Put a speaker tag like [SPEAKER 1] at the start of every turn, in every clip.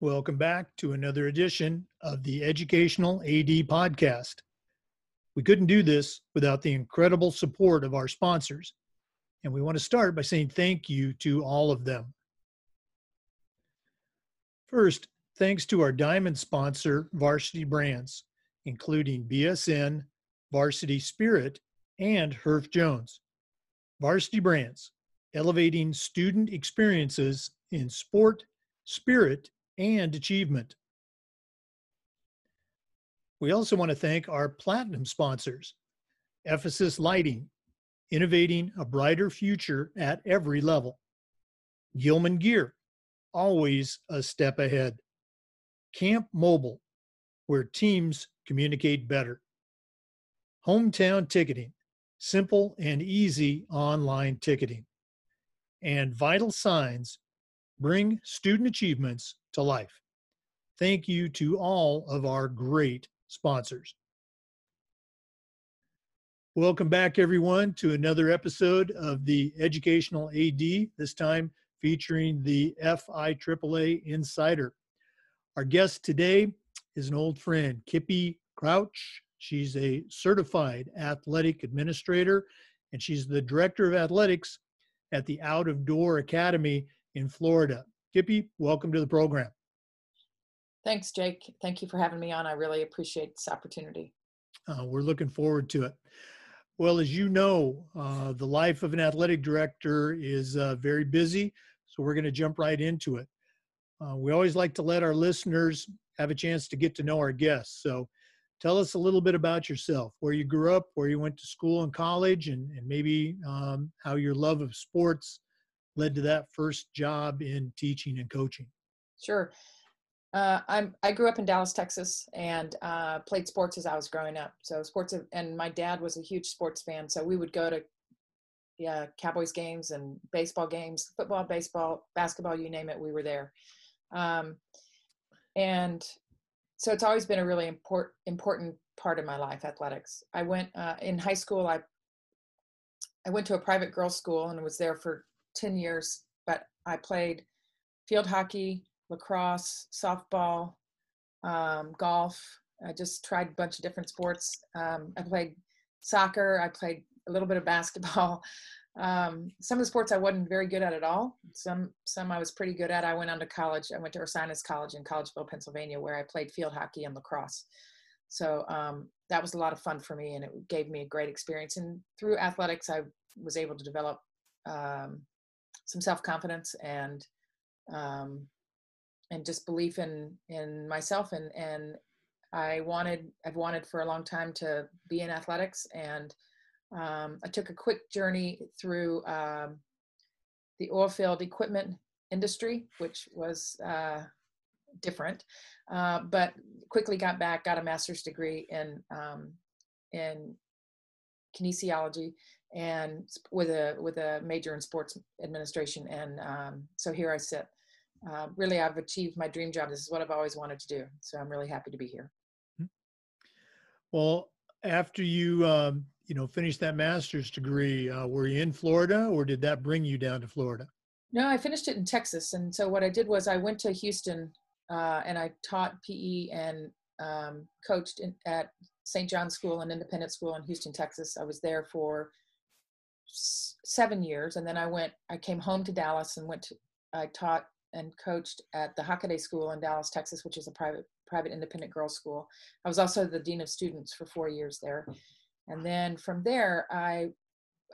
[SPEAKER 1] Welcome back to another edition of the Educational AD Podcast. We couldn't do this without the incredible support of our sponsors, and we want to start by saying thank you to all of them. First, thanks to our diamond sponsor, Varsity Brands, including BSN, Varsity Spirit, and Herff Jones. Varsity Brands, elevating student experiences in sport, spirit, and achievement. We also want to thank our platinum sponsors, Ephesus Lighting, innovating a brighter future at every level. Gilman Gear, always a step ahead. Camp Mobile, where teams communicate better. Hometown Ticketing, simple and easy online ticketing. And Vital Signs, bring student achievements to life. Thank you to all of our great sponsors. Welcome back, everyone, to another episode of the Educational AD, this time featuring the FIAAA Insider. Our guest today is an old friend, Kippy Crouch. She's a certified athletic administrator, and she's the director of athletics at the Out of Door Academy in Florida. Kippy, welcome to the program.
[SPEAKER 2] Thanks, Jake. Thank you for having me on. I really appreciate this opportunity.
[SPEAKER 1] Uh, we're looking forward to it. Well, as you know, uh, the life of an athletic director is uh, very busy, so we're going to jump right into it. Uh, we always like to let our listeners have a chance to get to know our guests. So tell us a little bit about yourself, where you grew up, where you went to school and college, and, and maybe um, how your love of sports led to that first job in teaching and coaching.
[SPEAKER 2] Sure. Uh, I'm I grew up in Dallas, Texas, and uh, played sports as I was growing up. So sports, and my dad was a huge sports fan. So we would go to yeah Cowboys games and baseball games, football, baseball, basketball, you name it, we were there. Um, and so it's always been a really important important part of my life, athletics. I went uh, in high school. I I went to a private girls' school and was there for 10 years, but I played field hockey, lacrosse, softball, um, golf. I just tried a bunch of different sports. Um, I played soccer. I played a little bit of basketball. Um, some of the sports I wasn't very good at at all. Some some I was pretty good at. I went on to college. I went to Ursinus College in Collegeville, Pennsylvania, where I played field hockey and lacrosse. So um, that was a lot of fun for me, and it gave me a great experience. And through athletics, I was able to develop um, some self confidence and um, and just belief in in myself and and I wanted I've wanted for a long time to be in athletics and um, I took a quick journey through um, the oilfield equipment industry, which was uh, different, uh, but quickly got back, got a master's degree in um, in kinesiology, and with a with a major in sports administration. And um, so here I sit. Uh, really, I've achieved my dream job. This is what I've always wanted to do. So I'm really happy to be here. Hmm.
[SPEAKER 1] Well, after you um, you know finished that master's degree, uh, were you in Florida, or did that bring you down to Florida?
[SPEAKER 2] No, I finished it in Texas. And so what I did was I went to Houston uh, and I taught PE and um, coached in, at St. John's School, an independent school in Houston, Texas. I was there for seven years, and then I went. I came home to Dallas and went. To, I taught and coached at the Hockaday School in Dallas, Texas, which is a private private independent girls school. I was also the dean of students for four years there, and then from there, I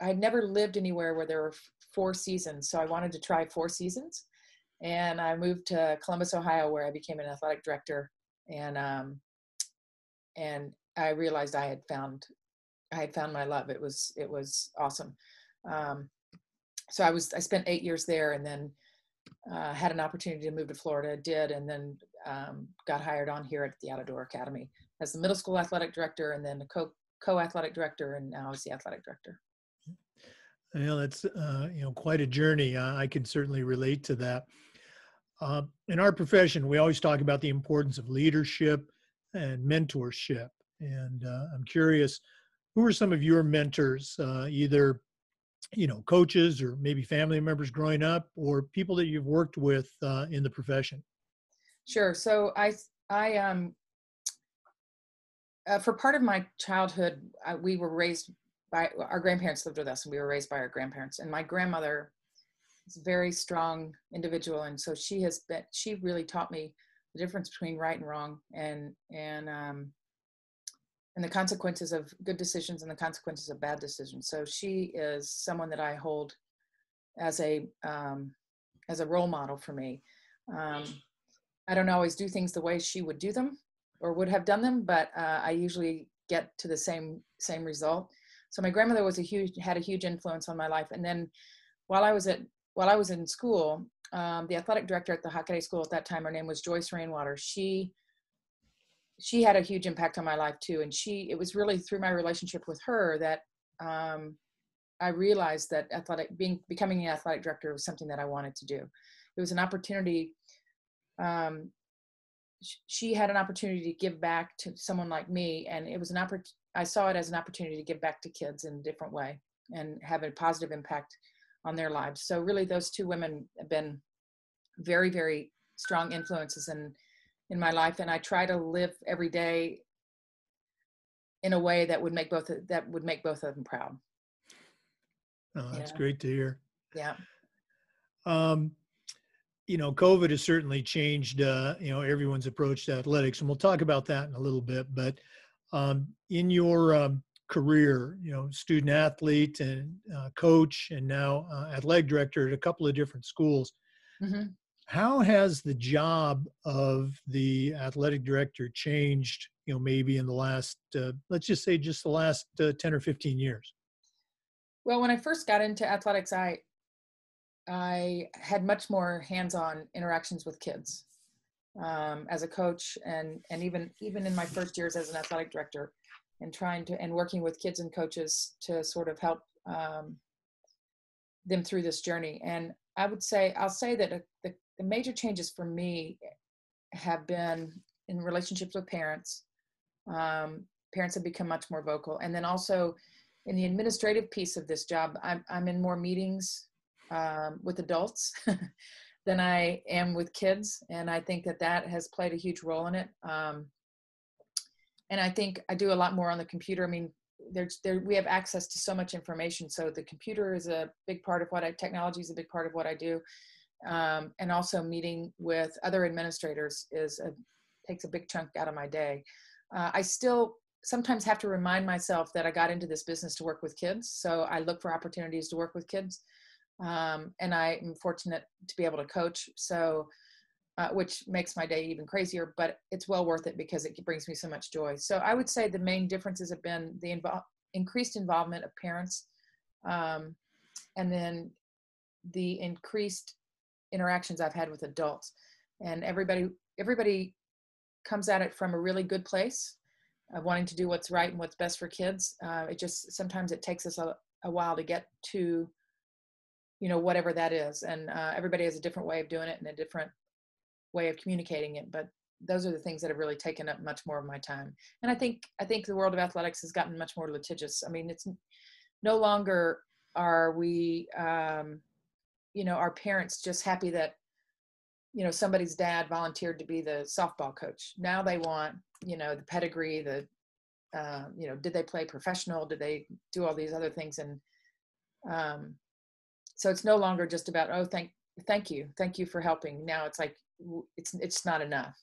[SPEAKER 2] I had never lived anywhere where there were four seasons, so I wanted to try four seasons, and I moved to Columbus, Ohio, where I became an athletic director, and um, and I realized I had found I had found my love. It was it was awesome. Um, so I was I spent eight years there, and then uh, had an opportunity to move to Florida. Did, and then um, got hired on here at the Out of Door Academy as the middle school athletic director, and then the co co athletic director, and now as the athletic director.
[SPEAKER 1] Well, that's uh, you know quite a journey. Uh, I can certainly relate to that. Uh, in our profession, we always talk about the importance of leadership and mentorship, and uh, I'm curious who are some of your mentors, uh, either you know coaches or maybe family members growing up, or people that you've worked with uh, in the profession?
[SPEAKER 2] Sure. So I I um uh, for part of my childhood, I, we were raised by our grandparents lived with us, and we were raised by our grandparents. And my grandmother is a very strong individual, and so she has been. She really taught me the difference between right and wrong, and and um, and the consequences of good decisions and the consequences of bad decisions. So she is someone that I hold as a um, as a role model for me. Um, I don't always do things the way she would do them or would have done them, but uh, I usually get to the same same result. So my grandmother was a huge had a huge influence on my life. And then while I was at while I was in school, um, the athletic director at the Hockaday School at that time, her name was Joyce Rainwater. She she had a huge impact on my life too. And she it was really through my relationship with her that um, I realized that athletic being becoming an athletic director was something that I wanted to do. It was an opportunity um, she had an opportunity to give back to someone like me and it was an opportunity i saw it as an opportunity to give back to kids in a different way and have a positive impact on their lives. So really those two women have been very very strong influences in in my life and i try to live every day in a way that would make both that would make both of them proud.
[SPEAKER 1] Oh, that's yeah. great to hear.
[SPEAKER 2] Yeah.
[SPEAKER 1] Um you know, COVID has certainly changed, uh, you know, everyone's approach to athletics, and we'll talk about that in a little bit. But um, in your um, career, you know, student athlete and uh, coach, and now uh, athletic director at a couple of different schools, mm-hmm. how has the job of the athletic director changed? You know, maybe in the last, uh, let's just say, just the last uh, ten or fifteen years.
[SPEAKER 2] Well, when I first got into athletics, I I had much more hands-on interactions with kids um, as a coach, and and even even in my first years as an athletic director, and trying to and working with kids and coaches to sort of help um, them through this journey. And I would say I'll say that the, the major changes for me have been in relationships with parents. Um, parents have become much more vocal, and then also in the administrative piece of this job, I'm I'm in more meetings um, with adults than I am with kids, and I think that that has played a huge role in it. Um, and I think I do a lot more on the computer. I mean, there's there we have access to so much information, so the computer is a big part of what I technology is a big part of what I do, um, and also meeting with other administrators is a takes a big chunk out of my day. Uh, I still sometimes have to remind myself that I got into this business to work with kids, so I look for opportunities to work with kids um, and I am fortunate to be able to coach. So, uh, which makes my day even crazier, but it's well worth it because it brings me so much joy. So, I would say the main differences have been the invo- increased involvement of parents, um, and then the increased interactions I've had with adults. And everybody, everybody comes at it from a really good place of wanting to do what's right and what's best for kids. Uh, it just sometimes it takes us a, a while to get to you know whatever that is. And uh, everybody has a different way of doing it and a different way of communicating it. But those are the things that have really taken up much more of my time. And i think i think the world of athletics has gotten much more litigious. I mean it's no longer are we um, you know our parents just happy that you know somebody's dad volunteered to be the softball coach. Now they want you know the pedigree the uh, you know did they play professional? Did they do all these other things? And um, so it's no longer just about oh thank thank you thank you for helping now it's like it's it's not enough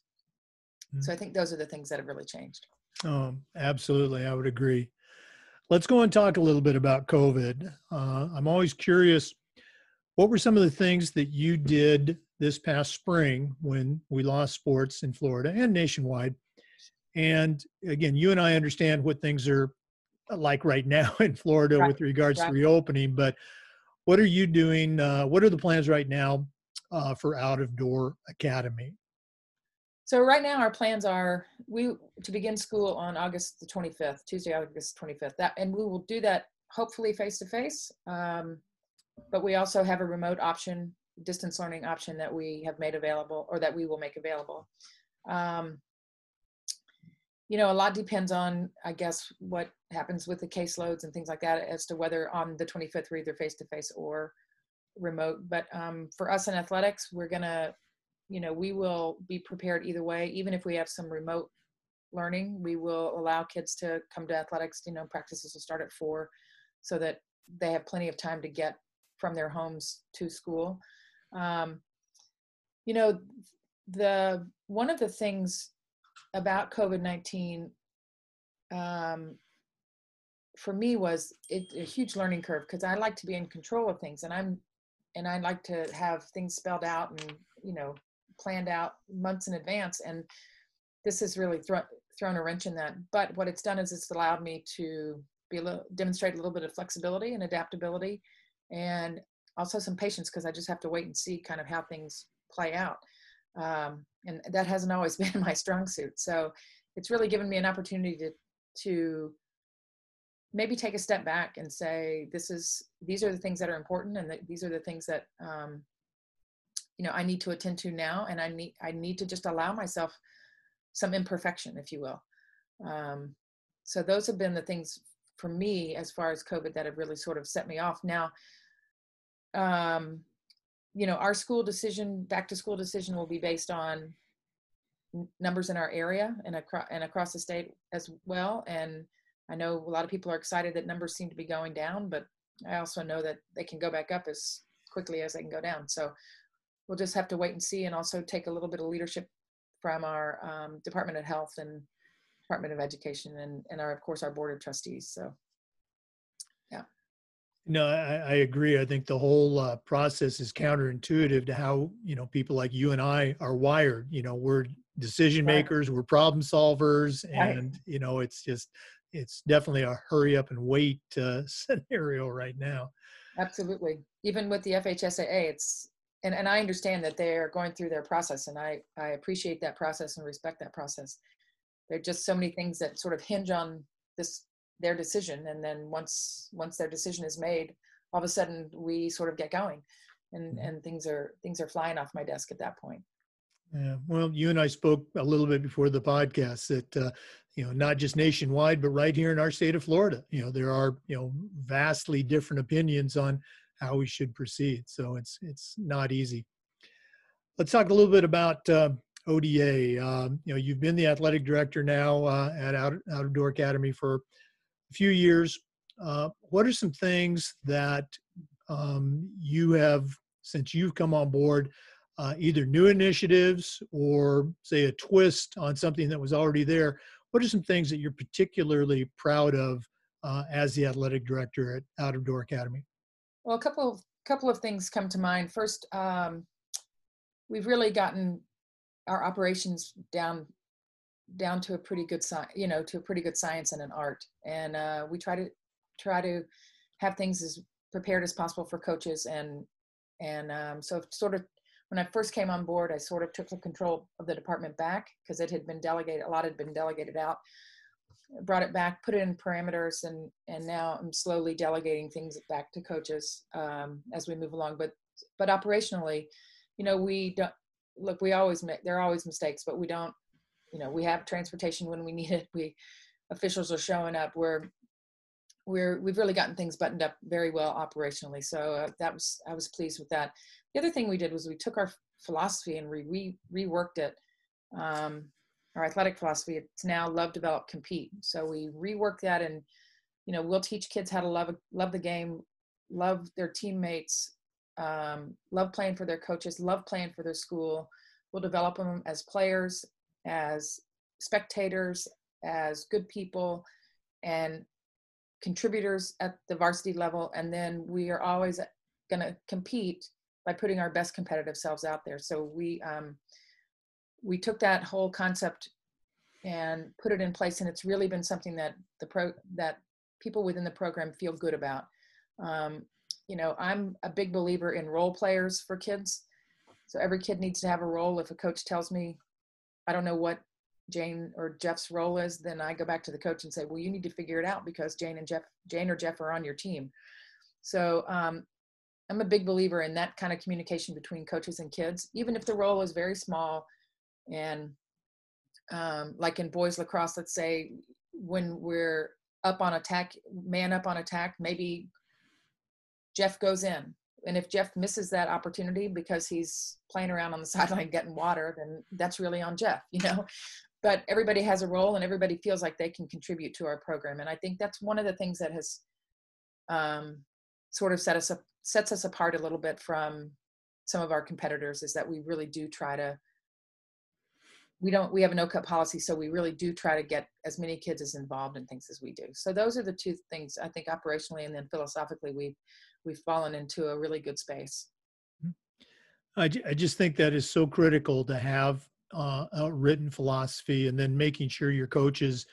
[SPEAKER 2] mm-hmm. so i think those are the things that have really changed
[SPEAKER 1] oh absolutely i would agree let's go and talk a little bit about covid uh, i'm always curious what were some of the things that you did this past spring when we lost sports in florida and nationwide and again you and i understand what things are like right now in florida right. with regards right. to reopening but what are you doing? Uh, what are the plans right now uh, for Out of Door Academy?
[SPEAKER 2] So right now our plans are we to begin school on August the 25th, Tuesday, August 25th. That and we will do that hopefully face to face. But we also have a remote option, distance learning option that we have made available or that we will make available. Um, you know, a lot depends on, I guess, what happens with the caseloads and things like that as to whether on the 25th we're either face to face or remote. But um, for us in athletics, we're going to, you know, we will be prepared either way. Even if we have some remote learning, we will allow kids to come to athletics. You know, practices will start at four so that they have plenty of time to get from their homes to school. Um, you know, the one of the things about COVID 19 um, for me was it, a huge learning curve because I like to be in control of things and I'm and I like to have things spelled out and you know planned out months in advance and this has really thro- thrown a wrench in that. But what it's done is it's allowed me to be a little, demonstrate a little bit of flexibility and adaptability and also some patience because I just have to wait and see kind of how things play out. Um, and that hasn't always been my strong suit. So it's really given me an opportunity to to maybe take a step back and say this is these are the things that are important and that these are the things that um, you know I need to attend to now, and I need I need to just allow myself some imperfection, if you will. Um, so those have been the things for me as far as COVID that have really sort of set me off. Now, um, you know, our school decision, back to school decision will be based on numbers in our area and across and across the state as well. And I know a lot of people are excited that numbers seem to be going down, but I also know that they can go back up as quickly as they can go down. So we'll just have to wait and see, and also take a little bit of leadership from our um, Department of Health and Department of Education, and and our of course our Board of Trustees. So
[SPEAKER 1] no, I, I, agree. I think the whole uh, process is counterintuitive to how you know people like you and I are wired. You know, we're decision makers, right. we're problem solvers, and you know, it's just it's definitely a hurry up and wait uh, scenario right now.
[SPEAKER 2] Absolutely. Even with the FHSAA, it's and, and I understand that they are going through their process, and I I appreciate that process and respect that process. There are just so many things that sort of hinge on this their decision. And then once once their decision is made all of a sudden we sort of get going and mm-hmm. and things are things are flying off my desk at that point.
[SPEAKER 1] Yeah. Well you and i spoke a little bit before the podcast that uh, you know not just nationwide but right here in our state of florida you know there are you know vastly different opinions on how we should proceed. So it's it's not easy. Let's talk a little bit about uh, oda um, you know you've been the athletic director now uh, at Out, outdoor academy for few years. Uh, what are some things that um, you have, since you've come on board, uh, either new initiatives or say a twist on something that was already there? What are some things that you're particularly proud of uh, as the athletic director at Out of Door Academy?
[SPEAKER 2] Well, a couple of couple of things come to mind. First, um, we've really gotten our operations down down to a pretty good science, you know, to a pretty good science and an art. And uh, we try to try to have things as prepared as possible for coaches. And and um, so sort of when I first came on board, I sort of took the control of the department back because it had been delegated. A lot had been delegated out. Brought it back, put it in parameters, and and now I'm slowly delegating things back to coaches um, as we move along. But but operationally, you know, we don't look. We always make there are always mistakes, but we don't you know we have transportation when we need it. We officials are showing up. We're we're we've really gotten things buttoned up very well operationally. So uh, that was i was pleased with that. The other thing we did was we took our philosophy and we re- reworked it. Um, our athletic philosophy it's now love develop compete. So we reworked that and you know we'll teach kids how to love love the game love their teammates um, love playing for their coaches love playing for their school. We'll develop them as players as spectators, as good people, and contributors at the varsity level. And then we are always going to compete by putting our best competitive selves out there. So we um, we took that whole concept and put it in place, and it's really been something that the pro that people within the program feel good about. Um, you know, I'm a big believer in role players for kids. So every kid needs to have a role. If a coach tells me I don't know what Jane or Jeff's role is, then I go back to the coach and say, well, you need to figure it out because Jane and Jeff, Jane or Jeff are on your team. So um, I'm a big believer in that kind of communication between coaches and kids, even if the role is very small. And um, like in boys lacrosse, let's say when we're up on attack, man up on attack, maybe Jeff goes in. And if Jeff misses that opportunity because he's playing around on the sideline getting water, then that's really on Jeff, you know. But everybody has a role, and everybody feels like they can contribute to our program. And I think that's one of the things that has um, sort of set us up, sets us apart a little bit from some of our competitors is that we really do try to we don't we have a no cut policy so we really do try to get as many kids as involved in things as we do so those are the two things i think operationally and then philosophically we've we've fallen into a really good space
[SPEAKER 1] i, I just think that is so critical to have uh, a written philosophy and then making sure your coaches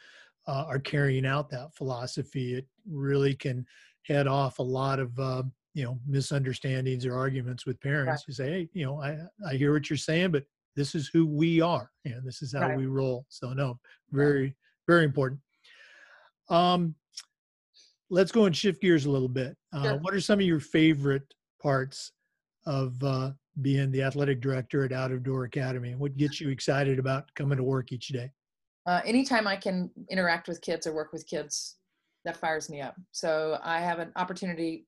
[SPEAKER 1] uh, are carrying out that philosophy it really can head off a lot of uh, you know misunderstandings or arguments with parents right. you say hey you know i i hear what you're saying but this is who we are and this is how right. we roll so no very right. very important um let's go and shift gears a little bit. Uh, sure. what are some of your favorite parts of uh, being the athletic director at out of door academy? What gets you excited about coming to work each day?
[SPEAKER 2] Uh, anytime i can interact with kids or work with kids that fires me up. So i have an opportunity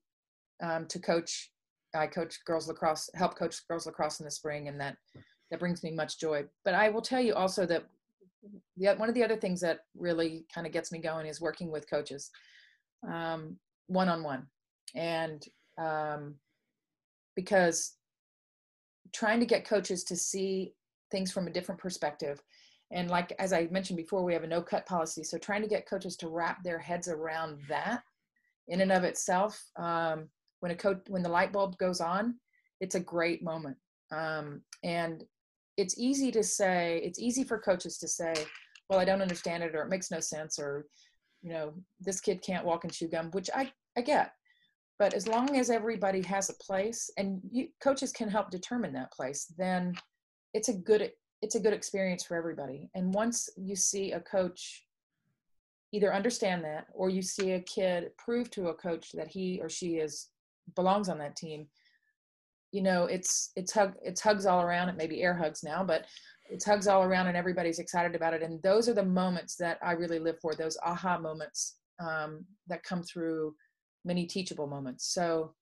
[SPEAKER 2] um, to coach. I coach girls lacrosse help coach girls lacrosse in the spring and that that brings me much joy. But I will tell you also that the, one of the other things that really kind of gets me going is working with coaches one on one. And um, because trying to get coaches to see things from a different perspective. And like, as I mentioned before, we have a no cut policy. So trying to get coaches to wrap their heads around that in and of itself, um, when a coach, when the light bulb goes on, it's a great moment. Um, and it's easy to say it's easy for coaches to say well i don't understand it or it makes no sense or you know this kid can't walk and chew gum which i i get. But as long as everybody has a place and you, coaches can help determine that place then it's a good it's a good experience for everybody. And once you see a coach either understand that or you see a kid prove to a coach that he or she is belongs on that team you know it's it's hug it's hugs all around it maybe air hugs now but it's hugs all around and everybody's excited about it. And those are the moments that i really live for those aha moments um, that come through many teachable moments. So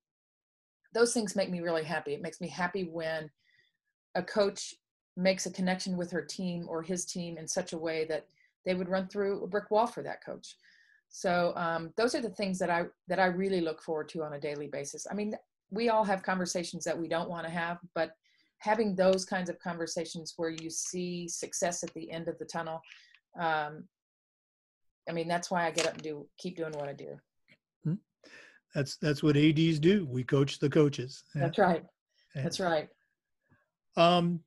[SPEAKER 2] those things make me really happy. It makes me happy when a coach makes a connection with her team or his team in such a way that they would run through a brick wall for that coach. So um, those are the things that i that i really look forward to on a daily basis. I mean we all have conversations that we don't want to have, but having those kinds of conversations where you see success at the end of the tunnel, um, I mean, that's why I get up and do keep doing what I do. Hmm.
[SPEAKER 1] That's that's what ads do. We coach the coaches.
[SPEAKER 2] That's right. That's right.
[SPEAKER 1] Um,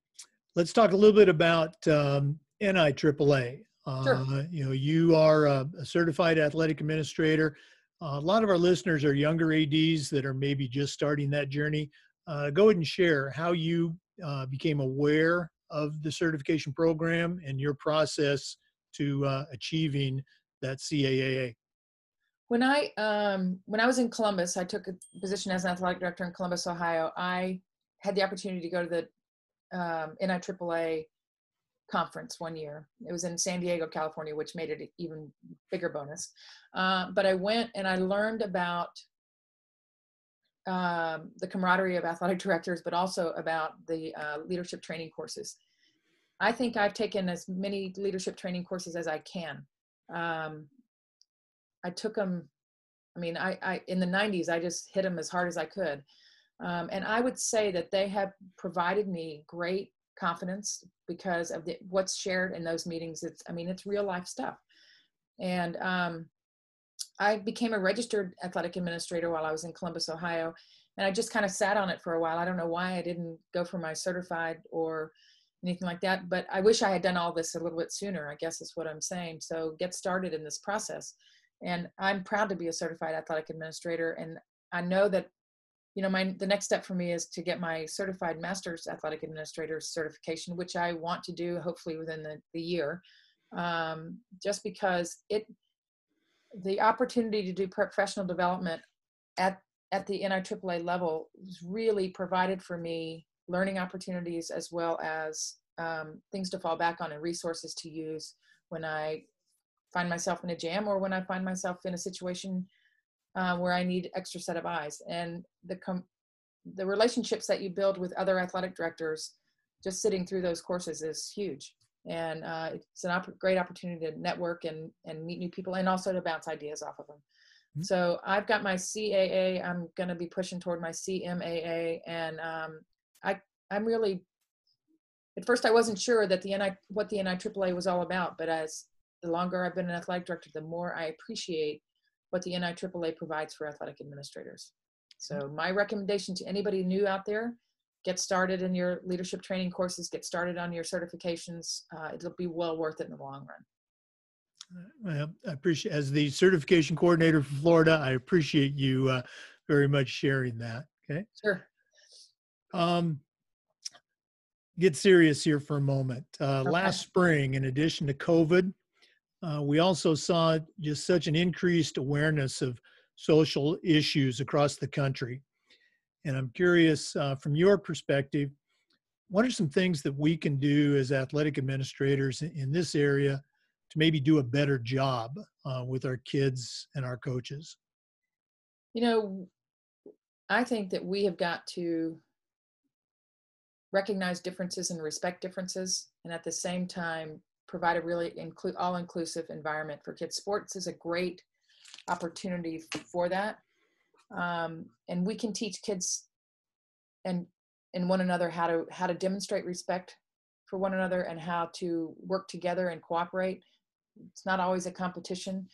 [SPEAKER 1] let's talk a little bit about um, NIAAA. Uh, sure. You know, you are a, a certified athletic administrator. Uh, a lot of our listeners are younger ADs that are maybe just starting that journey. Uh, go ahead and share how you uh, became aware of the certification program and your process to uh, achieving that CAAA.
[SPEAKER 2] When I um, when I was in Columbus, I took a position as an athletic director in Columbus, Ohio. I had the opportunity to go to the um, NIAAA conference one year. It was in San Diego, California, which made it an even bigger bonus. Uh, but I went and I learned about um, the camaraderie of athletic directors, but also about the uh, leadership training courses. I think I've taken as many leadership training courses as I can. Um, I took them. I mean, I, I in the '90s, I just hit them as hard as I could, um, and I would say that they have provided me great confidence because of the, what's shared in those meetings. It's, I mean, it's real life stuff. And um, I became a registered athletic administrator while I was in Columbus, Ohio. And I just kind of sat on it for a while. I don't know why I didn't go for my certified or anything like that, but I wish I had done all this a little bit sooner, I guess is what I'm saying. So get started in this process. And I'm proud to be a certified athletic administrator. And I know that you know my the next step for me is to get my certified master's athletic administrator certification which i want to do hopefully within the, the year um, just because it the opportunity to do professional development at at the NIAAA level really provided for me learning opportunities as well as um, things to fall back on and resources to use when I find myself in a jam or when I find myself in a situation uh, where I need extra set of eyes. And the com- the relationships that you build with other athletic directors, just sitting through those courses is huge. And uh, it's an op- great opportunity to network and and meet new people, and also to bounce ideas off of them. Mm-hmm. So I've got my CAA. I'm going to be pushing toward my CMAA, and um, I I'm really at first I wasn't sure that the NI what the NIAAA was all about, but as the longer I've been an athletic director, the more I appreciate what the NIAAA provides for athletic administrators. So mm-hmm. my recommendation to anybody new out there, get started in your leadership training courses, get started on your certifications. Uh, it'll be well worth it in the long run.
[SPEAKER 1] Well, I appreciate as the certification coordinator for Florida. I appreciate you uh, very much sharing that. Okay.
[SPEAKER 2] Sure.
[SPEAKER 1] Um, get serious here for a moment. Uh, okay. Last spring, in addition to COVID, uh, we also saw just such an increased awareness of social issues across the country. And I'm curious, uh, from your perspective, what are some things that we can do as athletic administrators in this area to maybe do a better job uh, with our kids and our coaches?
[SPEAKER 2] You know, I think that we have got to recognize differences and respect differences, and at the same time, provide a really include all-inclusive environment for kids. Sports is a great opportunity for that, um, and we can teach kids and and one another how to how to demonstrate respect for one another and how to work together and cooperate it's not always a competition.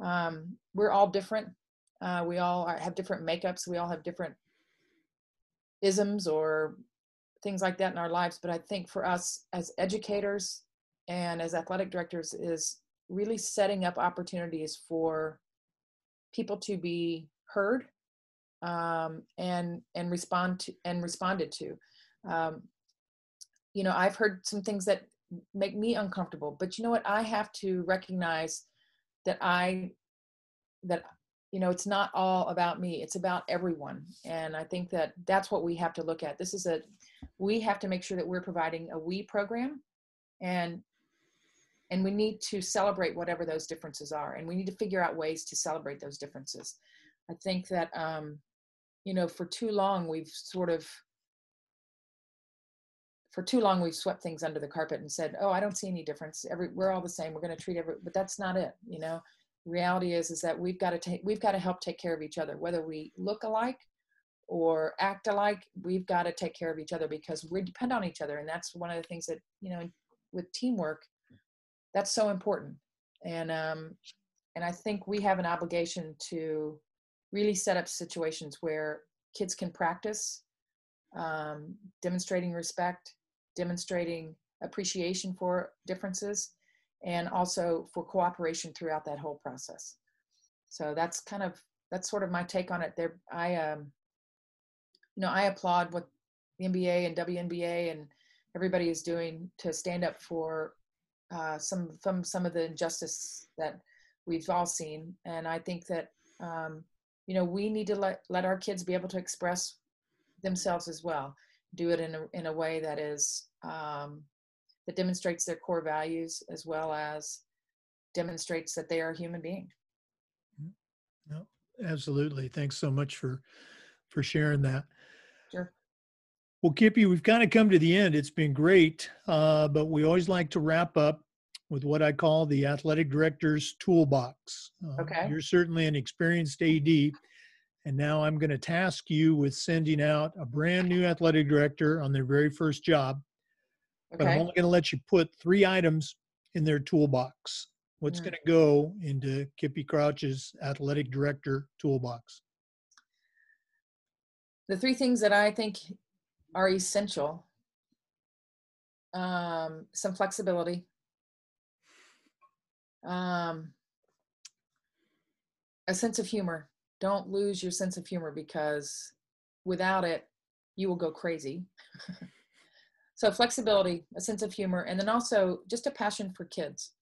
[SPEAKER 2] Um, we're all different. Uh, we all are, have different makeups. We all have different isms or things like that in our lives. But I think for us as educators and as athletic directors is really setting up opportunities for people to be heard um, and and respond to and responded to. Um, you know, I've heard some things that make me uncomfortable but you know what? I have to recognize that i that you know it's not all about me it's about everyone. And i think that that's what we have to look at. This is a we have to make sure that we're providing a we program and and we need to celebrate whatever those differences are and we need to figure out ways to celebrate those differences. I think that um you know for too long we've sort of for too long we've swept things under the carpet and said oh i don't see any difference. Every we're all the same. We're going to treat every but that's not it you know? Reality is is that we've got to take we've got to help take care of each other. Whether we look alike or act alike we've got to take care of each other because we depend on each other and that's one of the things that you know with teamwork that's so important. And um and i think we have an obligation to really set up situations where kids can practice um, demonstrating respect demonstrating appreciation for differences and also for cooperation throughout that whole process. So that's kind of that's sort of my take on it. There i um you know i applaud what the nba and WNBA and everybody is doing to stand up for uh, some from some of the injustice that we've all seen. And i think that um, you know we need to let let our kids be able to express themselves as well do it in a, in a way that is um, that demonstrates their core values as well as demonstrates that they are a human being.
[SPEAKER 1] Mm-hmm. no, absolutely. Thanks so much for for sharing that.
[SPEAKER 2] Sure
[SPEAKER 1] well kippy we've kind of come to the end it's been great uh, but we always like to wrap up with what i call the athletic director's toolbox
[SPEAKER 2] uh, okay
[SPEAKER 1] you're certainly an experienced ad and now I'm going to task you with sending out a brand new athletic director on their very first job. Okay. But I'm only going to let you put three items in their toolbox. What's mm. going to go into Kippy Crouch's athletic director toolbox?
[SPEAKER 2] The three things that I think are essential um, some flexibility, um, a sense of humor don't lose your sense of humor because without it, you will go crazy. so, flexibility, a sense of humor, and then also just a passion for kids.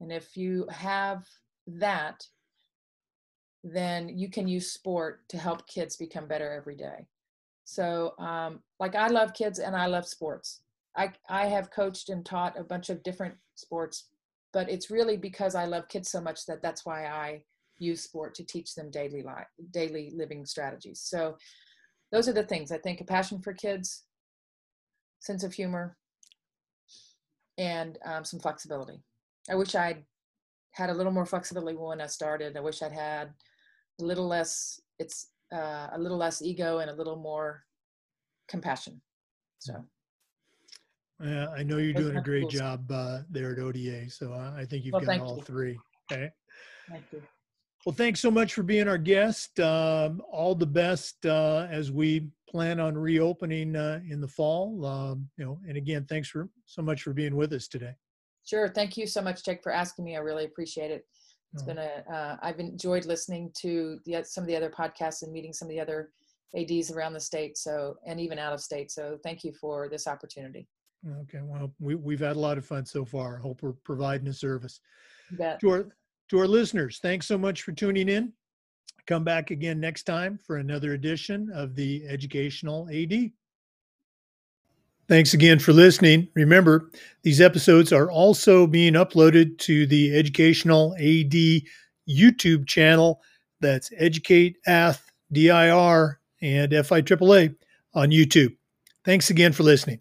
[SPEAKER 2] And if you have that, then you can use sport to help kids become better every day. So, um, like I love kids and I love sports. I I have coached and taught a bunch of different sports, but it's really because I love kids so much that that's why I use sport to teach them daily life, daily living strategies. So those are the things I think: a passion for kids, sense of humor, and um, some flexibility. I wish I'd had a little more flexibility when I started. I wish I'd had a little less. It's uh, a little less ego and a little more compassion. So.
[SPEAKER 1] Uh, I know you're doing a great job uh, there at ODA, so I think you've
[SPEAKER 2] well,
[SPEAKER 1] got all
[SPEAKER 2] you.
[SPEAKER 1] three. Okay.
[SPEAKER 2] Thank you.
[SPEAKER 1] Well, thanks so much for being our guest. Um, all the best uh, as we plan on reopening uh, in the fall. Um, you know, and again, thanks for so much for being with us today.
[SPEAKER 2] Sure. Thank you so much, Jake, for asking me. I really appreciate it. It's
[SPEAKER 1] Oh.
[SPEAKER 2] been a. Uh, I've enjoyed listening to the some of the other podcasts and meeting some of the other ads around the state. So and even out of state. So thank you for this opportunity.
[SPEAKER 1] Okay. Well, we, we've had a lot of fun so far. Hope we're providing a service. To our to our listeners thanks so much for tuning in come back again next time for another edition of the educational ad thanks again for listening. Remember these episodes are also being uploaded to the educational ad youtube channel. That's educate ath dir and fi aaa on youtube. Thanks again for listening